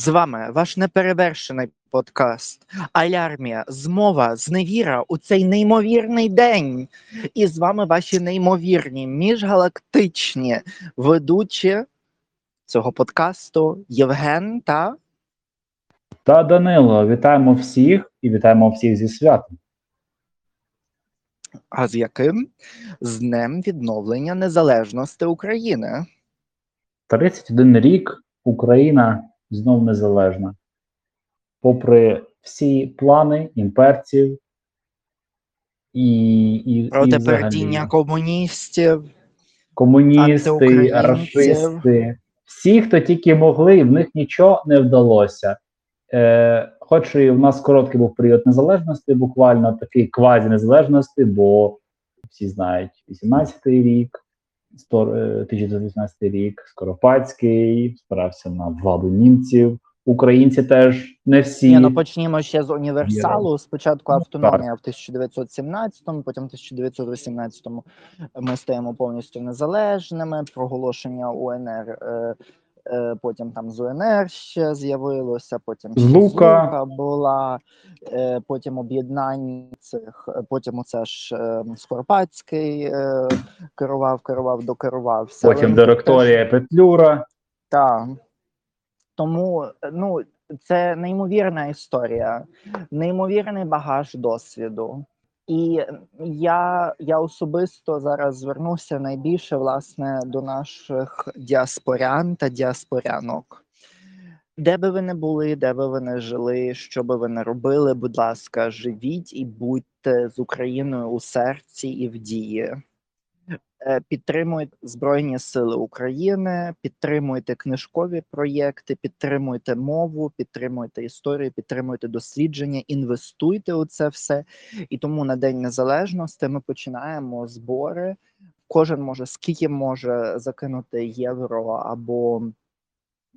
З вами ваш неперевершений подкаст Алярмія, змова, зневіра у цей неймовірний день. І з вами ваші неймовірні міжгалактичні ведучі цього подкасту Євген та Та Данило, вітаємо всіх і вітаємо всіх зі святом. а з яким з Днем відновлення незалежності України. 31 рік Україна знов незалежна. Попри всі плани імперців і, і, Проти і комуністів. комуністи, рашисти, всі, хто тільки могли, і в них нічого не вдалося. Е, хоч і в нас короткий був період незалежності, буквально такий квазі-незалежності, бо всі знають 18-й рік, сто- е, 1918 рік, Скоропадський, спирався на владу німців. Українці теж не всі. Ні, ну почнімо ще з універсалу. Спочатку Ну, автономія в 1917-му, потім в 1918-му ми стаємо повністю незалежними. Проголошення УНР. Е, Потім там з УНР ще з'явилося, потім ще Злука. Злука була, е, потім об'єднання цих, е, потім оце ж Скоропадський е, керував, керував, докерувався. Потім директорія Петлюра. Так. Тому ну, це неймовірна історія, неймовірний багаж досвіду. І я, я особисто зараз звернувся найбільше власне до наших діаспорян та діаспорянок. Де би ви не були, де би ви не жили, що би ви не робили, будь ласка, живіть і будьте з Україною у серці і в дії. Е, Підтримуйте Збройні Сили України, підтримуйте книжкові проєкти, підтримуйте мову, підтримуйте історію, підтримуйте дослідження, інвестуйте у це все. І тому на День Незалежності ми починаємо збори. Кожен може скільки може закинути євро або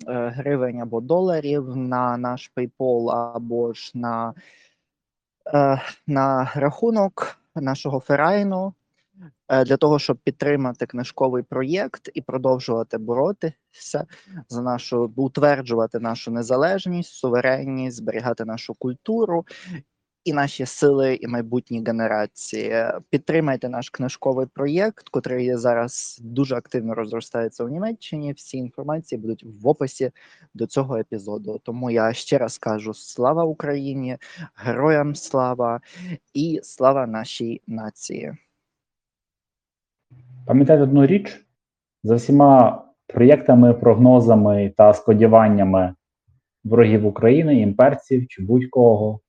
е, гривень або доларів на наш PayPal, або ж на, е, на рахунок нашого Ферайну для того, щоб підтримати книжковий проєкт і продовжувати боротися за нашу утверджувати нашу незалежність, суверенність, зберігати нашу культуру і наші сили, і майбутні генерації. Підтримайте наш книжковий проєкт, котрий зараз дуже активно розростається у Німеччині. Всі інформації будуть в описі до цього епізоду. Тому я ще раз кажу: слава Україні, героям слава і слава нашій нації. Пам'ятайте одну річ: за всіма проєктами, прогнозами та сподіваннями ворогів України, імперців чи будь-кого,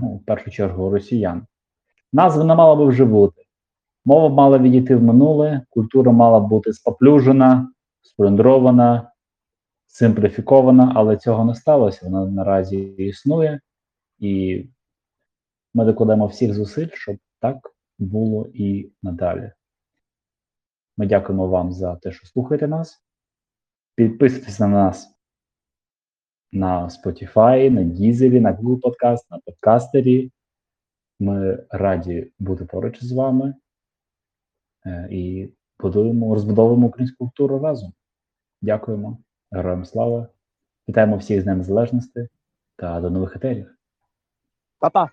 ну, в першу чергу росіян, назва мала би вже бути. Мова мала відійти в минуле, культура мала бути споплюжена, сплюндрована, симпліфікована, але цього не сталося. Вона наразі існує, і ми докладемо всіх зусиль, щоб так було і надалі. Ми дякуємо вам за те, що слухаєте нас. Підписуйтесь на нас на Spotify, на Дізелі, на Google Podcast, на подкастері. Ми раді бути поруч з вами е, і будуємо, розбудовуємо українську культуру разом. Дякуємо. Героям слава. Вітаємо всіх з Днем Незалежності та до нових етерів. Па-па!